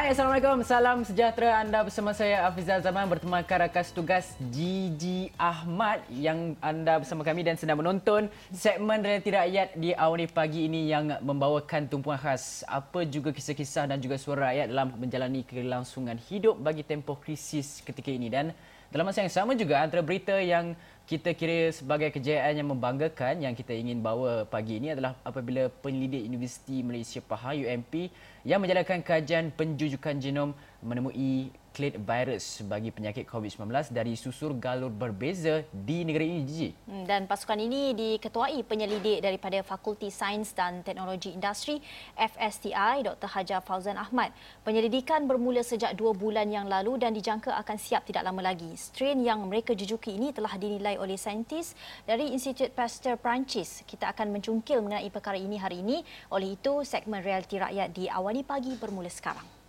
Hai, Assalamualaikum. Salam sejahtera anda bersama saya Afizal Zaman bertemankan rakan tugas Gigi Ahmad yang anda bersama kami dan sedang menonton segmen Realiti Rakyat di awal pagi ini yang membawakan tumpuan khas apa juga kisah-kisah dan juga suara rakyat dalam menjalani kelangsungan hidup bagi tempoh krisis ketika ini dan dalam masa yang sama juga antara berita yang kita kira sebagai kejayaan yang membanggakan yang kita ingin bawa pagi ini adalah apabila penyelidik Universiti Malaysia Pahang UMP yang menjalankan kajian penjujukan genom menemui clade virus bagi penyakit COVID-19 dari susur galur berbeza di negara ini. Hmm, dan pasukan ini diketuai penyelidik daripada Fakulti Sains dan Teknologi Industri FSTI Dr. Hajar Fauzan Ahmad. Penyelidikan bermula sejak dua bulan yang lalu dan dijangka akan siap tidak lama lagi. Strain yang mereka jujuki ini telah dinilai oleh saintis dari Institut Pasteur Perancis. Kita akan mencungkil mengenai perkara ini hari ini. Oleh itu, segmen Realiti Rakyat di Awani Pagi bermula sekarang.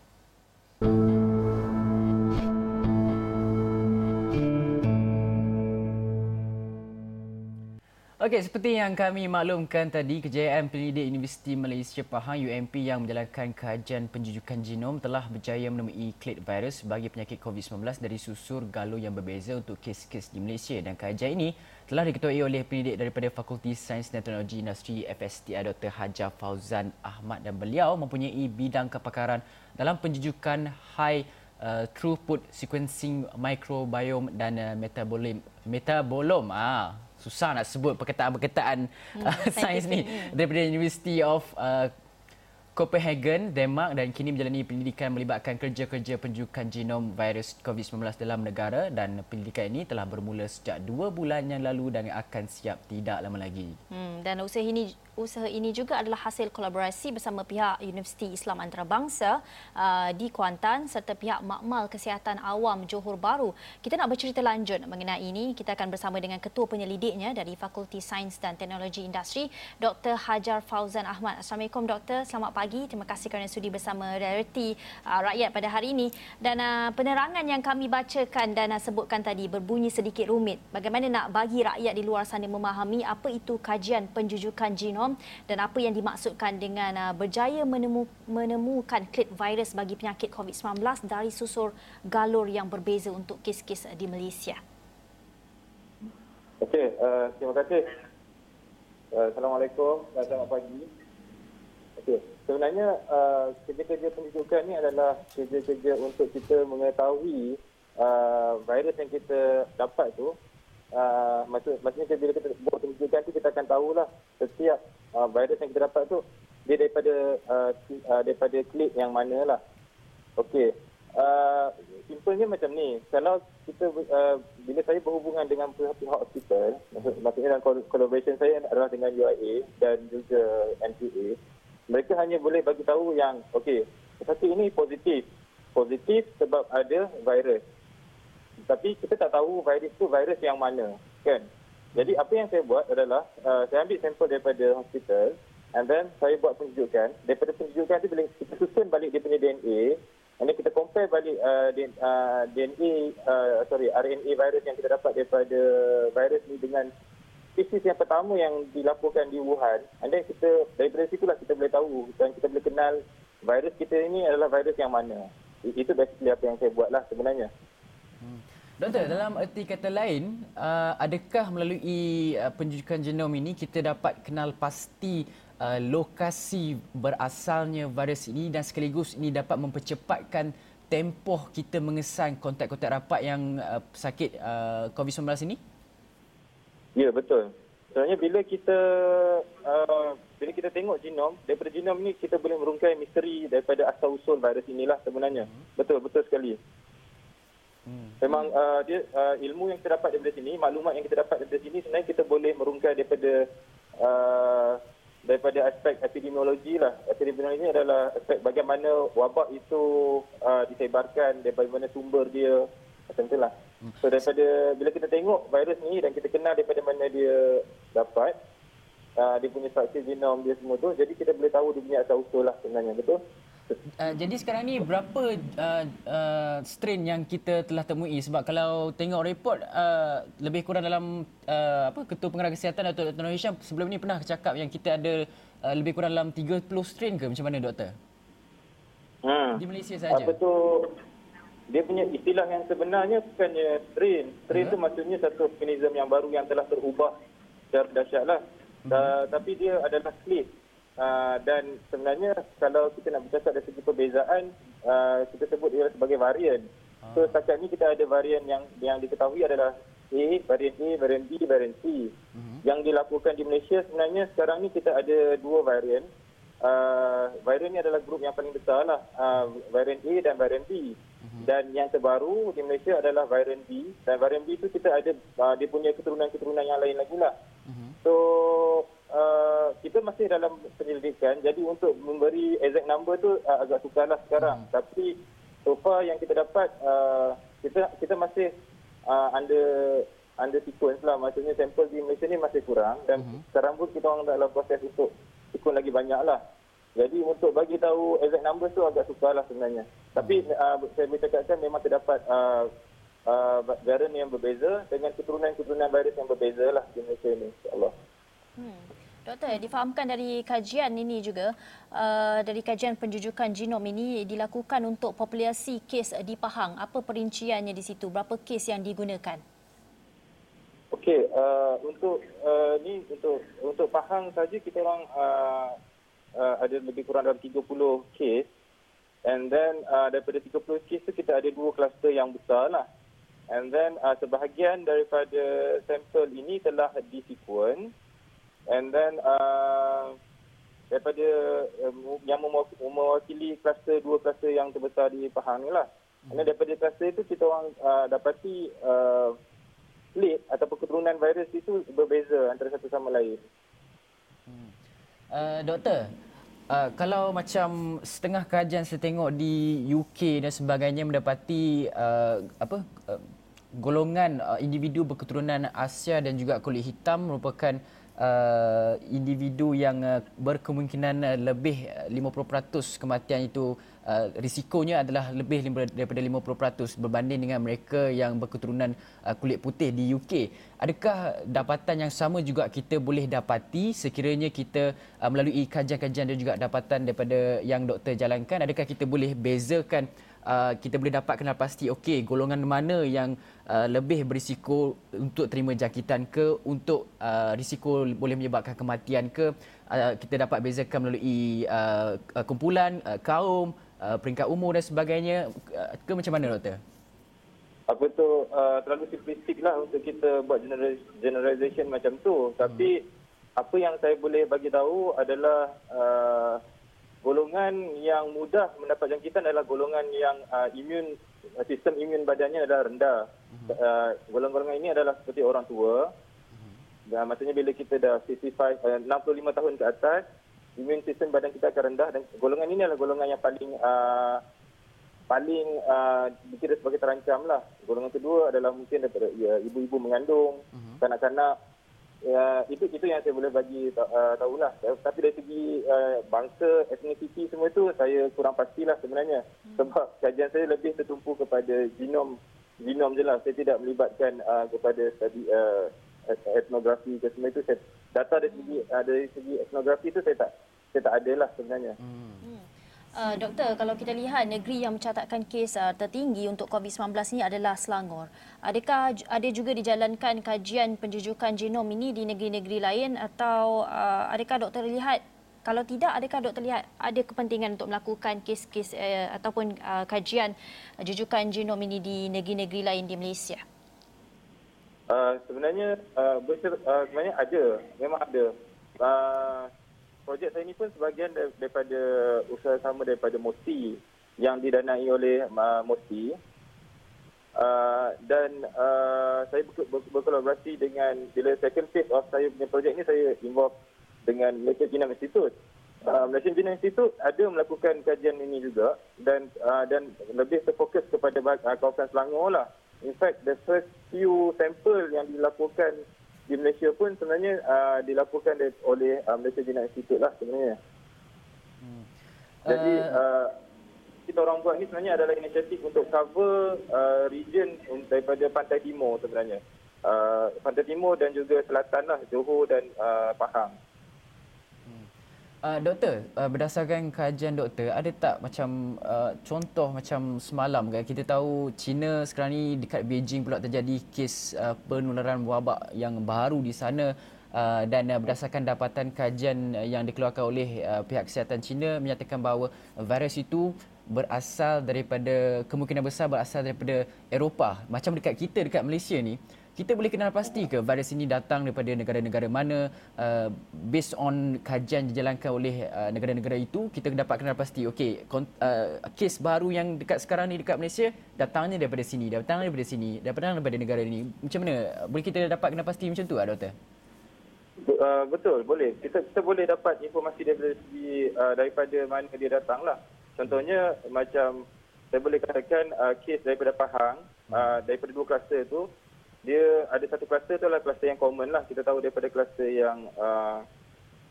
Okey, seperti yang kami maklumkan tadi, kejayaan penyelidik Universiti Malaysia Pahang UMP yang menjalankan kajian penjujukan genom telah berjaya menemui clade virus bagi penyakit COVID-19 dari susur galur yang berbeza untuk kes-kes di Malaysia. Dan kajian ini telah diketuai oleh penyelidik daripada Fakulti Sains dan Teknologi Industri FSTI Dr. Hajar Fauzan Ahmad dan beliau mempunyai bidang kepakaran dalam penjujukan high uh, throughput sequencing microbiome dan uh, metabolim metabolom ah susah nak sebut perkataan-perkataan hmm, uh, sains ni hmm. daripada University of uh, Copenhagen, Denmark dan kini menjalani pendidikan melibatkan kerja-kerja penjukan genom virus COVID-19 dalam negara dan pendidikan ini telah bermula sejak dua bulan yang lalu dan akan siap tidak lama lagi. Hmm, dan usaha ini usaha ini juga adalah hasil kolaborasi bersama pihak Universiti Islam Antarabangsa uh, di Kuantan serta pihak Makmal Kesihatan Awam Johor Bahru. Kita nak bercerita lanjut mengenai ini. Kita akan bersama dengan ketua penyelidiknya dari Fakulti Sains dan Teknologi Industri, Dr. Hajar Fauzan Ahmad. Assalamualaikum Doktor, selamat pagi. Terima kasih kerana sudi bersama Reality uh, Rakyat pada hari ini. Dan uh, penerangan yang kami bacakan dan uh, sebutkan tadi berbunyi sedikit rumit. Bagaimana nak bagi rakyat di luar sana memahami apa itu kajian penjujukan genom genom dan apa yang dimaksudkan dengan uh, berjaya menemu, menemukan clade virus bagi penyakit COVID-19 dari susur galur yang berbeza untuk kes-kes di Malaysia. Okey, uh, terima kasih. Uh, Assalamualaikum dan selamat pagi. Okey, sebenarnya uh, kerja-kerja pendidikan ini adalah kerja-kerja untuk kita mengetahui uh, virus yang kita dapat tu uh, maksud, maksudnya bila kita buat pendidikan tu kita akan tahulah setiap uh, virus yang kita dapat tu dia daripada uh, uh, daripada klik yang mana lah. Okey. Uh, simpelnya macam ni. Kalau kita uh, bila saya berhubungan dengan pihak-pihak hospital, maksud, maksudnya dalam collaboration saya adalah dengan UIA dan juga NPA, mereka hanya boleh bagi tahu yang okey, satu ini positif. Positif sebab ada virus. Tapi kita tak tahu virus tu virus yang mana, kan? Jadi apa yang saya buat adalah uh, saya ambil sampel daripada hospital and then saya buat penunjukan. Daripada penunjukan tu bila kita susun balik dia punya DNA and then kita compare balik uh, DNA uh, sorry RNA virus yang kita dapat daripada virus ni dengan spesies yang pertama yang dilaporkan di Wuhan and then kita daripada situlah kita boleh tahu dan kita boleh kenal virus kita ini adalah virus yang mana. Itu basically apa yang saya buat lah sebenarnya. Doktor, dalam erti kata lain, uh, adakah melalui uh, penjujukan genom ini kita dapat kenal pasti uh, lokasi berasalnya virus ini dan sekaligus ini dapat mempercepatkan tempoh kita mengesan kontak-kontak rapat yang uh, sakit uh, COVID-19 ini? Ya, betul. Sebenarnya bila kita uh, bila kita tengok genom, daripada genom ini kita boleh merungkai misteri daripada asal usul virus inilah sebenarnya. Hmm. Betul, betul sekali. Memang uh, dia uh, ilmu yang kita dapat daripada sini, maklumat yang kita dapat daripada sini sebenarnya kita boleh merungkai daripada uh, daripada aspek epidemiologi lah. Epidemiologi adalah aspek bagaimana wabak itu uh, disebarkan, daripada mana sumber dia, macam itulah. Hmm. So daripada bila kita tengok virus ni dan kita kenal daripada mana dia dapat, uh, dia punya struktur genom dia semua tu, jadi kita boleh tahu dia punya asal usul lah sebenarnya, betul? Uh, jadi sekarang ni berapa uh, uh, strain yang kita telah temui sebab kalau tengok report uh, lebih kurang dalam uh, apa ketua pengarah kesihatan Dr. Dr. Hisham sebelum ni pernah cakap yang kita ada uh, lebih kurang dalam 30 strain ke macam mana doktor? Hmm. di Malaysia saja. Apa tu dia punya istilah yang sebenarnya bukannya strain. Strain Ya. tu maksudnya satu organism yang baru yang telah terubah secara dahsyat lah. Mhm. Uh, tapi dia adalah clade. Uh, dan sebenarnya kalau kita nak bercakap dari segi perbezaan, uh, kita sebut dia sebagai varian. So setakat ni kita ada varian yang yang diketahui adalah A, varian A, varian B, varian C. Yang dilakukan di Malaysia sebenarnya sekarang ni kita ada dua varian. Uh, varian ni adalah grup yang paling besar lah. Uh, varian A dan varian B. Dan yang terbaru di Malaysia adalah varian B. Dan varian B tu kita ada uh, dia punya keturunan-keturunan yang lain lagi lah. So uh, kita masih dalam penyelidikan. Jadi untuk memberi exact number tu uh, agak sukar lah sekarang. Tapi so far yang kita dapat uh, kita kita masih uh, under under sequence lah. Maksudnya sampel di Malaysia ni masih kurang dan sekarang pun kita orang dalam proses untuk sequence lagi banyak lah. Jadi untuk bagi tahu exact number tu agak sukar lah sebenarnya. Tapi uh, saya boleh cakapkan memang terdapat uh, uh, varian yang berbeza dengan keturunan-keturunan virus yang berbeza lah di Malaysia ni insyaAllah. Hmm. Doktor, difahamkan dari kajian ini juga, uh, dari kajian penjujukan genom ini dilakukan untuk populasi kes di Pahang. Apa perinciannya di situ? Berapa kes yang digunakan? Okey, uh, untuk uh, ni untuk untuk Pahang saja kita orang uh, uh, ada lebih kurang dalam 30 kes. And then uh, daripada 30 kes tu kita ada dua kluster yang besar lah. And then uh, sebahagian daripada sampel ini telah di sequence. And then uh, daripada um, yang mewakili kluster dua kluster yang terbesar di Pahang ni lah. And then daripada kluster itu kita orang uh, dapati uh, plate ataupun keturunan virus itu berbeza antara satu sama lain. Uh, doktor, uh, kalau macam setengah kajian saya tengok di UK dan sebagainya mendapati uh, apa uh, golongan uh, individu berketurunan Asia dan juga kulit hitam merupakan uh, individu yang uh, berkemungkinan uh, lebih uh, 50% kematian itu uh, risikonya adalah lebih daripada 50% berbanding dengan mereka yang berketurunan uh, kulit putih di UK. Adakah dapatan yang sama juga kita boleh dapati sekiranya kita uh, melalui kajian-kajian dan juga dapatan daripada yang doktor jalankan adakah kita boleh bezakan uh, kita boleh dapat kenal pasti okey golongan mana yang uh, lebih berisiko untuk terima jangkitan ke untuk uh, risiko boleh menyebabkan kematian ke uh, kita dapat bezakan melalui uh, uh, kumpulan uh, kaum uh, peringkat umur dan sebagainya. Uh, ke macam mana doktor? Apa tu uh, terlalu simplistik lah untuk kita buat general- generalization macam tu. Tapi apa yang saya boleh bagi tahu adalah uh, golongan yang mudah mendapat jangkitan adalah golongan yang uh, imun sistem imun badannya adalah rendah. Uh, golongan-golongan ini adalah seperti orang tua. Dan maksudnya bila kita dah 65 uh, 65 tahun ke atas, imun sistem badan kita akan rendah dan golongan ini adalah golongan yang paling uh, paling uh, dikira sebagai terancam lah. Golongan kedua adalah mungkin daripada ya, ibu-ibu mengandung, kanak-kanak. Ya, itu itu yang saya boleh bagi ta- uh, tahulah. Tapi dari segi uh, bangsa, ethnicity semua itu saya kurang pastilah sebenarnya. Sebab kajian saya lebih tertumpu kepada genom genom je lah. Saya tidak melibatkan uh, kepada study uh, etnografi ke semua itu. Saya, data dari segi uh, dari segi etnografi itu saya tak saya tak ada lah sebenarnya. Uh, doktor, kalau kita lihat negeri yang mencatatkan kes uh, tertinggi untuk COVID-19 ini adalah Selangor. Adakah ada juga dijalankan kajian penjujukan genom ini di negeri-negeri lain atau uh, adakah doktor lihat kalau tidak, adakah doktor lihat ada kepentingan untuk melakukan kes-kes uh, ataupun uh, kajian uh, jujukan genom ini di negeri-negeri lain di Malaysia? Uh, sebenarnya uh, berser, uh, sebenarnya ada, memang ada. Uh, projek saya ni pun sebahagian dar- daripada usaha sama daripada MOSI yang didanai oleh uh, MOSI. Uh, dan uh, saya ber, ber, berkolaborasi dengan bila second phase of saya punya projek ni saya involve dengan Malaysia Genome Institute. Uh, Malaysia Genome Institute ada melakukan kajian ini juga dan uh, dan lebih terfokus kepada uh, kawasan Selangor lah. In fact, the first few sampel yang dilakukan di Malaysia pun sebenarnya uh, dilakukan dari- oleh uh, Malaysia Genome Institute lah sebenarnya. Jadi uh, kita orang buat ni sebenarnya adalah inisiatif untuk cover uh, region daripada pantai timur sebenarnya. Uh, pantai timur dan juga selatan lah, Johor dan uh, Pahang. Uh, doktor, uh, berdasarkan kajian doktor, ada tak macam uh, contoh macam semalam kan kita tahu China sekarang ni dekat Beijing pula terjadi kes uh, penularan wabak yang baru di sana uh, dan uh, berdasarkan dapatan kajian yang dikeluarkan oleh uh, pihak kesihatan China menyatakan bahawa virus itu berasal daripada kemungkinan besar berasal daripada Eropah. Macam dekat kita dekat Malaysia ni, kita boleh kenal pasti ke virus ini datang daripada negara-negara mana uh, based on kajian dijalankan oleh uh, negara-negara itu kita dapat kenal pasti okey uh, kes baru yang dekat sekarang ni dekat Malaysia datangnya daripada sini datangnya daripada sini datangnya daripada negara ini macam mana boleh kita dapat kenal pasti macam tu ah doktor Uh, betul, boleh. Kita kita boleh dapat informasi daripada segi uh, daripada mana dia datang lah. Contohnya macam saya boleh katakan uh, kes daripada Pahang, uh, daripada dua kluster tu, dia ada satu kluster tu adalah kluster yang common lah. Kita tahu daripada kluster yang uh,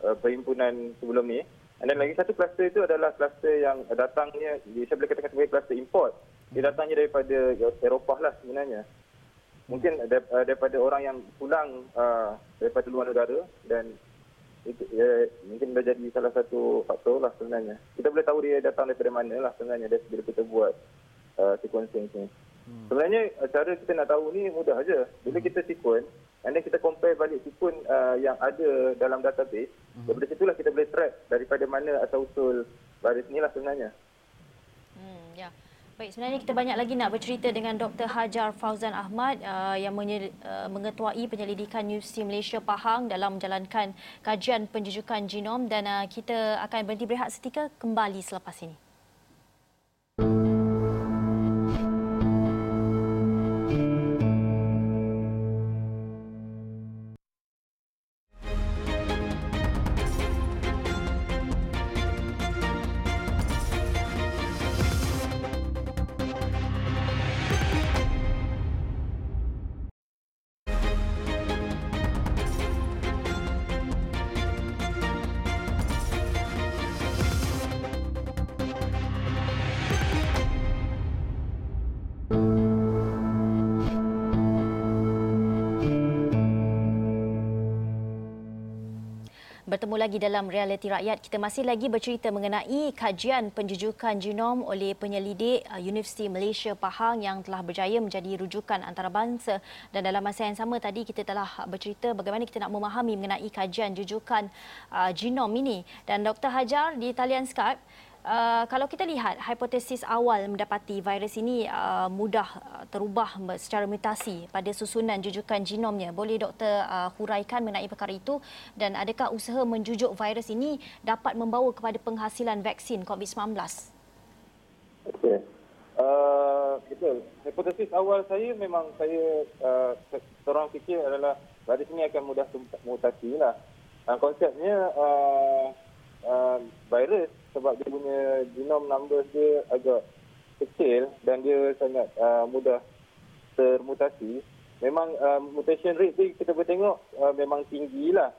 uh, perhimpunan sebelum ni. Dan lagi satu kluster itu adalah kluster yang datangnya, saya boleh katakan sebagai kluster import. Dia datangnya daripada Eropah lah sebenarnya. Mungkin uh, daripada orang yang pulang uh, daripada luar negara dan itu ya, mungkin dah jadi salah satu faktor lah sebenarnya. Kita boleh tahu dia datang daripada mana lah sebenarnya bila kita buat uh, sequencing ni. Hmm. Sebenarnya uh, cara kita nak tahu ni mudah aja. Bila hmm. kita sequence, and then kita compare balik sequence uh, yang ada dalam database, hmm. daripada situlah kita boleh track daripada mana asal usul virus ni lah sebenarnya. Hmm, ya. Yeah. Baik, sebenarnya kita banyak lagi nak bercerita dengan Dr. Hajar Fauzan Ahmad uh, yang menye, uh, mengetuai penyelidikan Universiti Malaysia Pahang dalam menjalankan kajian penjujukan genom dan uh, kita akan berhenti berehat setika kembali selepas ini. Bertemu lagi dalam Realiti Rakyat. Kita masih lagi bercerita mengenai kajian penjujukan genom oleh penyelidik uh, Universiti Malaysia Pahang yang telah berjaya menjadi rujukan antarabangsa. Dan dalam masa yang sama tadi kita telah bercerita bagaimana kita nak memahami mengenai kajian jujukan uh, genom ini. Dan Dr. Hajar di talian Skype, Uh, kalau kita lihat hipotesis awal mendapati virus ini uh, mudah uh, terubah secara mutasi pada susunan jujukan genomnya. Boleh doktor uh, huraikan mengenai perkara itu dan adakah usaha menjujuk virus ini dapat membawa kepada penghasilan vaksin COVID-19? Okey. Uh, betul. Hipotesis awal saya memang saya uh, seorang fikir adalah virus ini akan mudah mutasi lah. Uh, konsepnya uh, uh, virus sebab dia punya genome numbers dia agak kecil dan dia sangat uh, mudah termutasi. Memang uh, mutation rate tu kita boleh tengok uh, memang tinggi lah.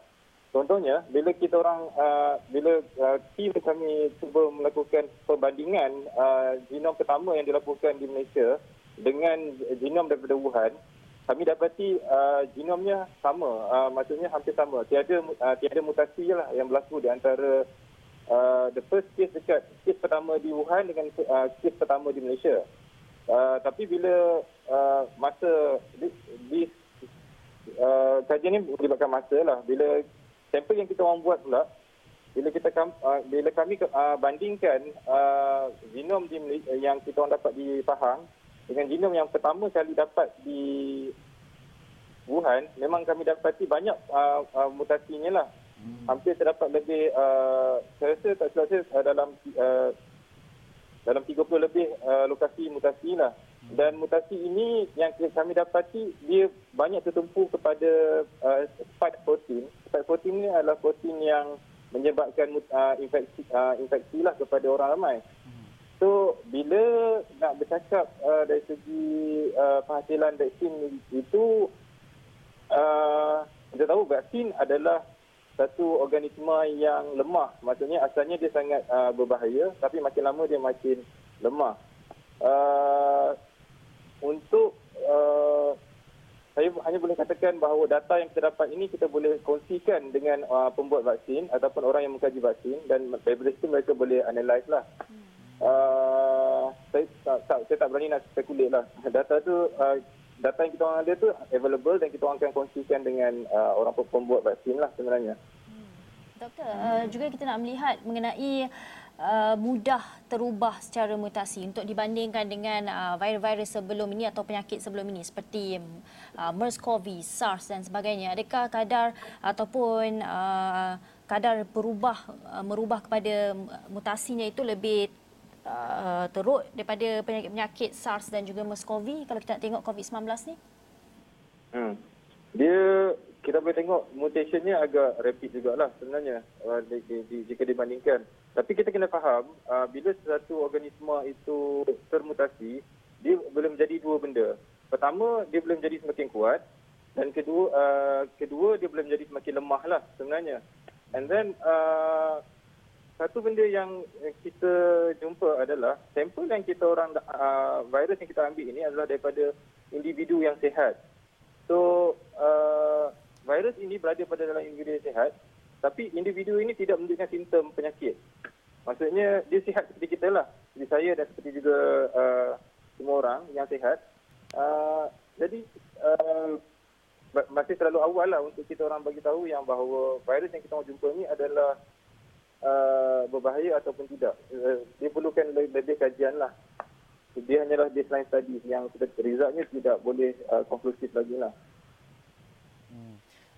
Contohnya, bila kita orang, uh, bila uh, tim kami cuba melakukan perbandingan uh, genom pertama yang dilakukan di Malaysia dengan genom daripada Wuhan, kami dapati uh, genomnya sama, uh, maksudnya hampir sama. Tiada uh, tiada mutasi lah yang berlaku di antara uh, the first case dekat case pertama di Wuhan dengan uh, case pertama di Malaysia. Uh, tapi bila uh, masa di, di uh, kajian ini melibatkan masa lah. Bila sampel yang kita orang buat pula, bila kita uh, bila kami uh, bandingkan uh, genom di Malaysia, yang kita orang dapat di Pahang dengan genom yang pertama kali dapat di Wuhan, memang kami dapati banyak uh, uh, mutasinya lah. Hmm. Hampir terdapat lebih, uh, saya rasa tak silap saya uh, dalam uh, dalam 30 lebih uh, lokasi mutasi lah. Hmm. Dan mutasi ini yang kami dapati, dia banyak tertumpu kepada uh, spike protein. Spike protein ini adalah protein yang menyebabkan uh, infeksi, uh, infeksi lah kepada orang ramai. Hmm. So, bila nak bercakap uh, dari segi uh, penghasilan vaksin itu, uh, kita tahu vaksin adalah satu organisma yang lemah. Maksudnya asalnya dia sangat uh, berbahaya tapi makin lama dia makin lemah. Uh, untuk uh, saya hanya boleh katakan bahawa data yang kita dapat ini kita boleh kongsikan dengan uh, pembuat vaksin ataupun orang yang mengkaji vaksin dan daripada situ mereka boleh analyse lah. Uh, saya, tak, tak, saya tak berani nak spekulate lah. Data tu, uh, data yang kita orang ada tu available dan kita orang akan kongsikan dengan uh, orang pembuat vaksin lah sebenarnya. Doktor, uh, juga kita nak melihat mengenai uh, mudah terubah secara mutasi untuk dibandingkan dengan uh, virus-virus sebelum ini atau penyakit sebelum ini seperti uh, MERS-CoV, SARS dan sebagainya. Adakah kadar ataupun uh, kadar berubah uh, merubah kepada mutasinya itu lebih uh, teruk daripada penyakit-penyakit SARS dan juga MERS-CoV kalau kita nak tengok COVID-19 ni? Hmm. Dia kita boleh tengok mutationnya agak rapid jugalah sebenarnya uh, di, di, di, jika dibandingkan. Tapi kita kena faham uh, bila satu organisma itu termutasi, dia boleh menjadi dua benda. Pertama, dia boleh menjadi semakin kuat dan kedua uh, kedua dia boleh menjadi semakin lemah lah sebenarnya. And then uh, satu benda yang kita jumpa adalah sampel yang kita orang uh, virus yang kita ambil ini adalah daripada individu yang sihat. So uh, virus ini berada pada dalam individu yang sihat tapi individu ini tidak menunjukkan simptom penyakit. Maksudnya dia sihat seperti kita lah. Seperti saya dan seperti juga uh, semua orang yang sihat. Uh, jadi uh, masih terlalu awal lah untuk kita orang bagi tahu yang bahawa virus yang kita mahu jumpa ni adalah uh, berbahaya ataupun tidak. Uh, dia perlukan lebih, kajian lah. Dia hanyalah baseline study yang resultnya tidak boleh uh, konklusif lagi lah.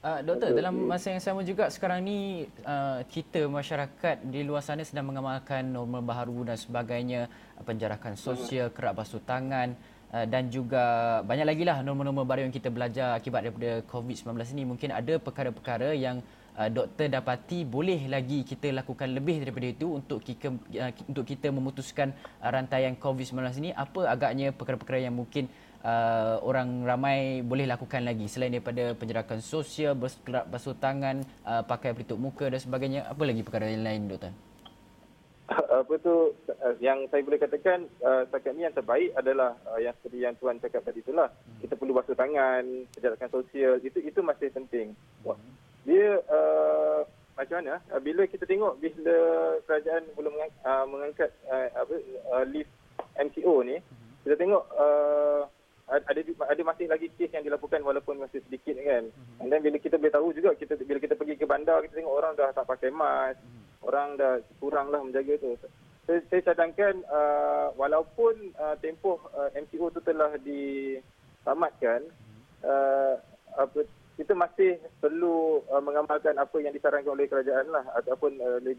Uh, doktor, okay. dalam masa yang sama juga sekarang ni uh, kita masyarakat di luar sana sedang mengamalkan norma baharu dan sebagainya, penjarakan sosial, kerap basuh tangan uh, dan juga banyak lagi lah norma-norma baru yang kita belajar akibat daripada COVID-19 ini. Mungkin ada perkara-perkara yang uh, doktor dapati boleh lagi kita lakukan lebih daripada itu untuk kita, uh, untuk kita memutuskan uh, rantaian COVID-19 ini. Apa agaknya perkara-perkara yang mungkin uh, orang ramai boleh lakukan lagi selain daripada penjarakan sosial, berkelap basuh tangan, uh, pakai pelitup muka dan sebagainya. Apa lagi perkara yang lain, Doktor? Apa tu yang saya boleh katakan uh, setakat ni yang terbaik adalah uh, yang seperti yang tuan cakap tadi itulah. Hmm. Kita perlu basuh tangan, penjarakan sosial itu itu masih penting. Hmm. Dia uh, macam mana? Uh, bila kita tengok bila kerajaan belum uh, mengangkat uh, apa uh, lift MCO ni, hmm. kita tengok uh, ada ada masih lagi kes yang dilakukan walaupun masih sedikit kan. Mm-hmm. And then bila kita boleh tahu juga kita bila kita pergi ke bandar kita tengok orang dah tak pakai mask, mm-hmm. orang dah kuranglah menjaga tu. Saya, saya cadangkan uh, walaupun uh, tempoh uh, MCO tu telah ditamatkan mm-hmm. uh, apa kita masih perlu uh, mengamalkan apa yang disarankan oleh kerajaan lah ataupun uh, oleh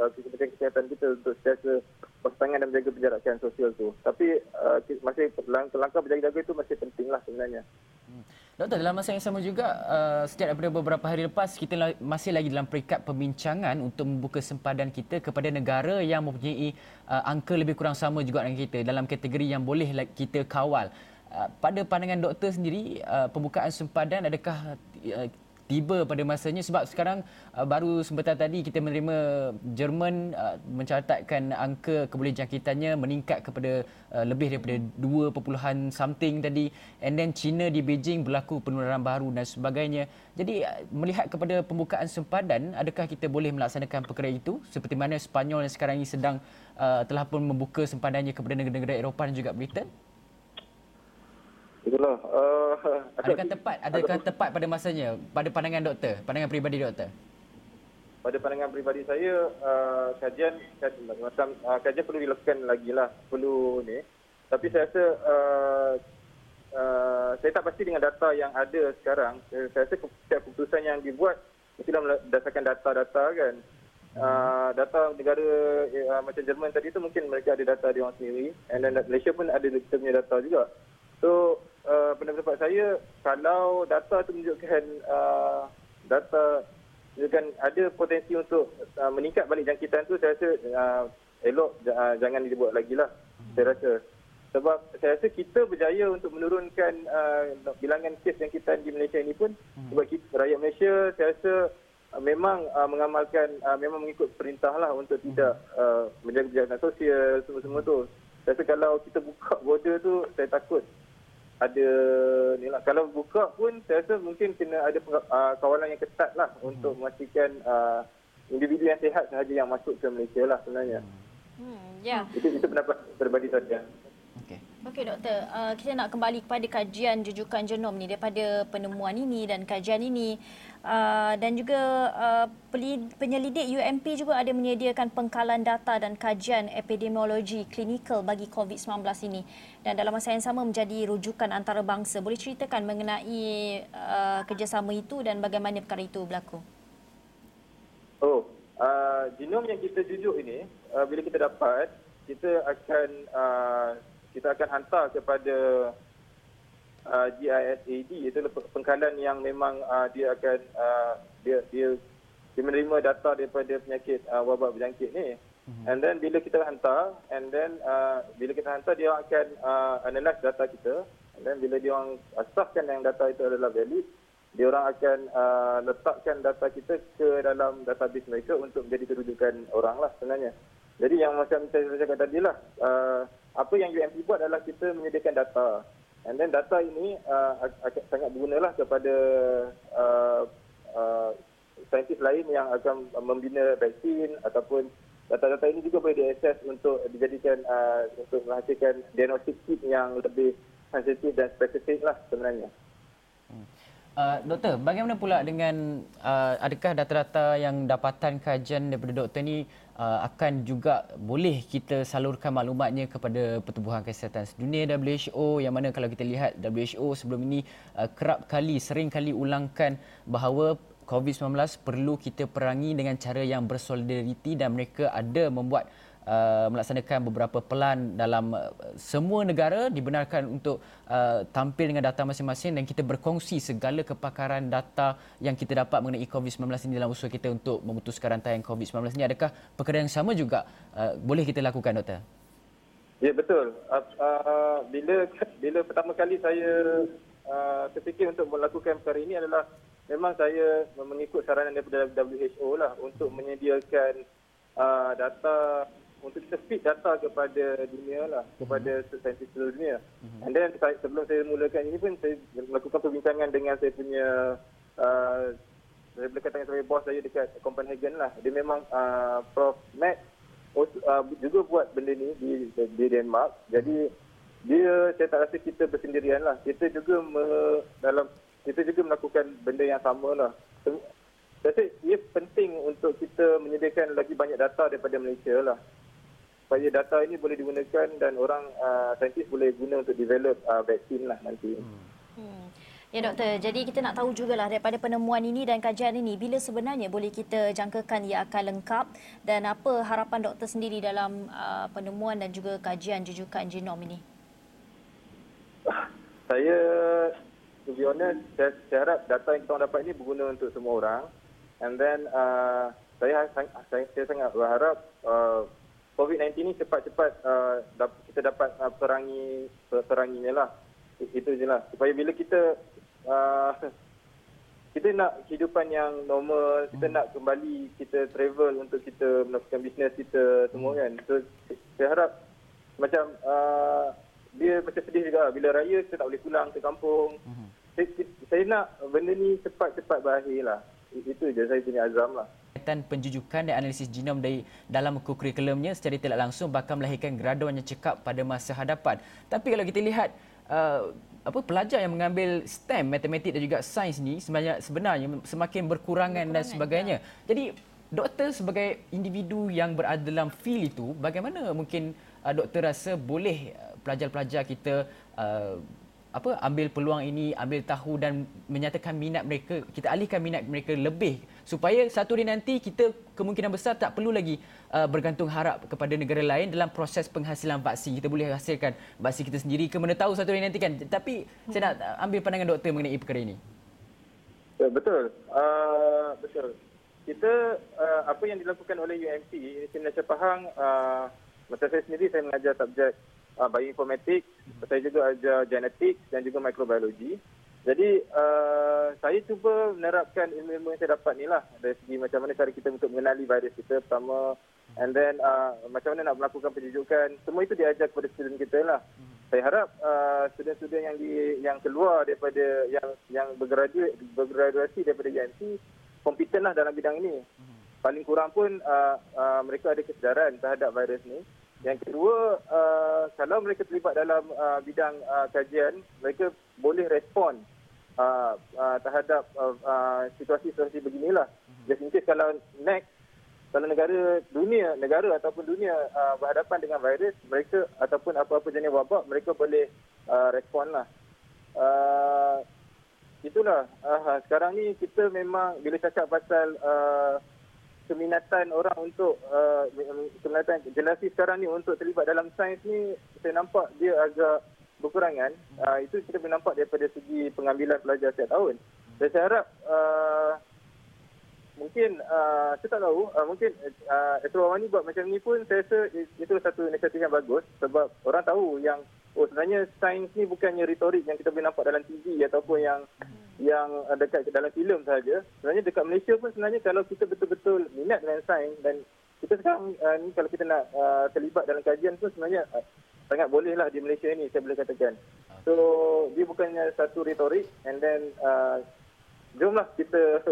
uh, Kementerian Kesihatan kita untuk sentiasa bertangan dan menjaga penjarakan sosial tu. Tapi uh, masih langkah berjaga-jaga itu masih penting lah sebenarnya. Hmm. Doktor, dalam masa yang sama juga, uh, setiap daripada beberapa hari lepas, kita la- masih lagi dalam peringkat pembincangan untuk membuka sempadan kita kepada negara yang mempunyai uh, angka lebih kurang sama juga dengan kita dalam kategori yang boleh kita kawal. Uh, pada pandangan doktor sendiri uh, pembukaan sempadan adakah uh, tiba pada masanya? Sebab sekarang baru sebentar tadi kita menerima Jerman mencatatkan angka kebolehan meningkat kepada lebih daripada 2 something tadi. And then China di Beijing berlaku penularan baru dan sebagainya. Jadi melihat kepada pembukaan sempadan adakah kita boleh melaksanakan perkara itu? Seperti mana Spanyol yang sekarang ini sedang telah pun membuka sempadannya kepada negara-negara Eropah dan juga Britain Itulah. Uh, adakah tepat? Adakah ada, tepat pada masanya? Pada pandangan doktor? Pandangan peribadi doktor? Pada pandangan peribadi saya, uh, kajian, kajian macam uh, kajian perlu dilakukan lagi lah. Perlu ni. Tapi saya rasa uh, uh, saya tak pasti dengan data yang ada sekarang. Saya, saya rasa setiap keputusan yang dibuat mestilah berdasarkan data-data kan. Uh, data negara uh, macam Jerman tadi tu mungkin mereka ada data dia orang sendiri and then Malaysia pun ada kita punya data juga. So uh, pendapat saya kalau data itu menunjukkan uh, data menunjukkan ada potensi untuk uh, meningkat balik jangkitan tu saya rasa uh, elok uh, jangan dibuat lagi lah saya rasa. Sebab saya rasa kita berjaya untuk menurunkan uh, bilangan kes jangkitan di Malaysia ini pun hmm. sebab kita, rakyat Malaysia saya rasa uh, memang uh, mengamalkan uh, memang mengikut perintah lah untuk tidak uh, menjaga jangkitan sosial semua-semua tu. Saya rasa kalau kita buka border tu saya takut ada ni lah. Kalau buka pun saya rasa mungkin kena ada uh, kawalan yang ketat lah hmm. untuk memastikan uh, individu yang sihat sahaja yang masuk ke Malaysia lah sebenarnya. Hmm, ya. Yeah. Itu, itu pendapat berbanding saja. Okey doktor, uh, kita nak kembali kepada kajian jujukan genom ni daripada penemuan ini dan kajian ini uh, dan juga uh, penyelidik UMP juga ada menyediakan pengkalan data dan kajian epidemiologi klinikal bagi COVID-19 ini dan dalam masa yang sama menjadi rujukan antarabangsa. Boleh ceritakan mengenai uh, kerjasama itu dan bagaimana perkara itu berlaku? Oh, uh, genom yang kita jujuk ini uh, bila kita dapat kita akan uh, kita akan hantar kepada uh, GISAD itu pengkalan yang memang uh, dia akan uh, dia, dia dia menerima data daripada penyakit uh, wabak berjangkit ni. Mm-hmm. and then bila kita hantar and then uh, bila kita hantar dia akan uh, analyze data kita. And then bila dia orang asaskan yang data itu adalah valid dia orang akan uh, letakkan data kita ke dalam database mereka untuk menjadi kerujukan orang lah sebenarnya. Jadi yang macam saya cakap tadi lah, uh, apa yang UMP buat adalah kita menyediakan data. And then data ini uh, sangat berguna lah kepada uh, uh, saintis lain yang akan membina vaksin ataupun data-data ini juga boleh diakses untuk dijadikan uh, untuk menghasilkan diagnostik kit yang lebih sensitif dan spesifik lah sebenarnya. Uh, doktor, bagaimana pula dengan uh, adakah data-data yang dapatan kajian daripada doktor ni uh, akan juga boleh kita salurkan maklumatnya kepada Pertubuhan Kesihatan Sedunia WHO yang mana kalau kita lihat WHO sebelum ini uh, kerap kali sering kali ulangkan bahawa COVID-19 perlu kita perangi dengan cara yang bersolidariti dan mereka ada membuat uh, melaksanakan beberapa pelan dalam uh, semua negara dibenarkan untuk uh, tampil dengan data masing-masing dan kita berkongsi segala kepakaran data yang kita dapat mengenai COVID-19 ini dalam usaha kita untuk memutuskan rantaian COVID-19 ini. Adakah perkara yang sama juga uh, boleh kita lakukan, Doktor? Ya, betul. Uh, uh, bila bila pertama kali saya uh, terfikir untuk melakukan perkara ini adalah memang saya mengikut saranan daripada WHO lah untuk menyediakan uh, data untuk kita feed data kepada dunia lah, kepada mm-hmm. saintis seluruh dunia. Mm-hmm. And then sebelum saya mulakan ini pun saya melakukan perbincangan dengan saya punya uh, saya boleh katakan sebagai bos saya dekat Copenhagen lah. Dia memang uh, Prof. Matt uh, juga buat benda ni di, di Denmark. Jadi dia saya tak rasa kita bersendirian lah. Kita juga me, dalam kita juga melakukan benda yang sama lah. Saya rasa ia penting untuk kita menyediakan lagi banyak data daripada Malaysia lah supaya data ini boleh digunakan dan orang uh, saintis boleh guna untuk develop uh, vaksin lah nanti. Hmm. hmm. Ya doktor, jadi kita nak tahu juga lah daripada penemuan ini dan kajian ini bila sebenarnya boleh kita jangkakan ia akan lengkap dan apa harapan doktor sendiri dalam uh, penemuan dan juga kajian jujukan genom ini? Saya, to be honest, saya, saya harap data yang kita dapat ini berguna untuk semua orang. And then uh, saya, saya, saya sangat berharap uh, COVID-19 ni cepat-cepat uh, kita dapat uh, perangi peranginya lah. Itu je lah. Supaya bila kita uh, kita nak kehidupan yang normal, kita hmm. nak kembali kita travel untuk kita melakukan bisnes kita semua hmm. kan. So saya harap macam uh, dia macam sedih juga bila raya kita tak boleh pulang ke kampung. Hmm. Saya, saya nak benda ni cepat-cepat berakhir lah. Itu je saya punya azam lah kegiatan penjujukan dan analisis genom dari dalam kurikulumnya secara tidak langsung bakal melahirkan graduan yang cekap pada masa hadapan. Tapi kalau kita lihat uh, apa pelajar yang mengambil STEM, matematik dan juga sains ni sebenarnya sebenarnya semakin berkurangan, berkurangan dan sebagainya. Ya. Jadi doktor sebagai individu yang berada dalam field itu, bagaimana mungkin uh, doktor rasa boleh uh, pelajar-pelajar kita uh, apa ambil peluang ini ambil tahu dan menyatakan minat mereka kita alihkan minat mereka lebih supaya satu hari nanti kita kemungkinan besar tak perlu lagi uh, bergantung harap kepada negara lain dalam proses penghasilan vaksin kita boleh hasilkan vaksin kita sendiri ke? Mana tahu satu hari nanti kan. Tapi hmm. saya nak ambil pandangan doktor mengenai perkara ini. Ya, betul. Uh, betul. Kita uh, apa yang dilakukan oleh UMP Universiti Pahang uh, masa saya sendiri saya mengajar subjek uh, bioinformatik, saya juga ajar genetik dan juga mikrobiologi. Jadi uh, saya cuba menerapkan ilmu-ilmu yang saya dapat ni lah dari segi macam mana cara kita untuk mengenali virus kita pertama And then uh, macam mana nak melakukan penjujukan. Semua itu diajar kepada student kita lah. Saya harap uh, student-student yang di, yang keluar daripada yang yang bergraduate bergraduasi daripada UNC kompeten lah dalam bidang ini. Paling kurang pun uh, uh, mereka ada kesedaran terhadap virus ni. Yang kedua, uh, kalau mereka terlibat dalam uh, bidang uh, kajian, mereka boleh respon uh, uh, terhadap uh, uh, situasi-situasi beginilah. Hmm. Just in case kalau next, kalau negara dunia, negara ataupun dunia uh, berhadapan dengan virus, mereka ataupun apa-apa jenis wabak, mereka boleh uh, respon lah. Uh, itulah, uh, sekarang ni kita memang bila cakap pasal uh, keminatan orang untuk uh, keminatan generasi sekarang ni untuk terlibat dalam sains ni saya nampak dia agak berkurangan. Uh, itu kita boleh nampak daripada segi pengambilan pelajar setiap tahun. Dan saya harap uh, mungkin uh, saya tak tahu uh, mungkin uh, Eto Awani buat macam ni pun saya rasa itu satu inisiatif yang bagus sebab orang tahu yang oh sebenarnya sains ni bukannya retorik yang kita boleh nampak dalam TV ataupun yang yang dekat dalam filem saja. Sebenarnya dekat Malaysia pun sebenarnya kalau kita betul-betul minat dengan sains dan kita sekarang uh, ni kalau kita nak uh, terlibat dalam kajian pun sebenarnya uh, sangat boleh lah di Malaysia ni saya boleh katakan. So dia bukannya satu retorik and then uh, jomlah kita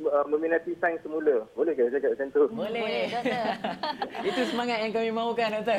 uh, meminati sains semula. Boleh ke cakap macam tu? Boleh. Boleh, doktor. itu semangat yang kami mahukan, doktor.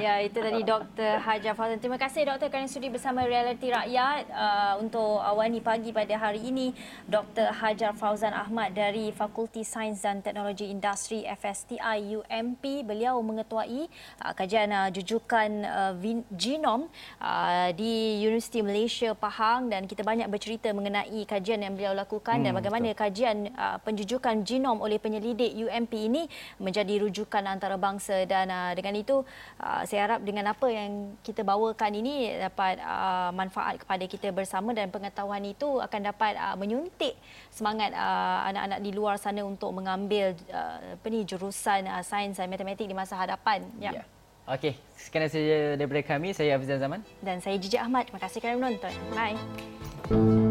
ya, itu tadi Dr. Hajar Fauzan. Terima kasih, doktor, kerana sudi bersama Realiti Rakyat uh, untuk awani pagi pada hari ini. Dr. Hajar Fauzan Ahmad dari Fakulti Sains dan Teknologi Industri FSTI UMP. Beliau mengetuai uh, kajian uh, jujukan uh, genom uh, di Universiti Malaysia Pahang dan kita banyak bercerita mengenai kajian yang beliau lakukan hmm, dan bagaimana betul. kajian uh, penjujukan genom oleh penyelidik UMP ini menjadi rujukan antarabangsa dan uh, dengan itu uh, saya harap dengan apa yang kita bawakan ini dapat uh, manfaat kepada kita bersama dan pengetahuan itu akan dapat uh, menyuntik semangat uh, anak-anak di luar sana untuk mengambil uh, apa ni jurusan uh, sains dan matematik di masa hadapan ya yeah. Okey, sekian saja daripada kami. Saya Hafizan Zaman. Dan saya Jijik Ahmad. Terima kasih kerana menonton. Bye.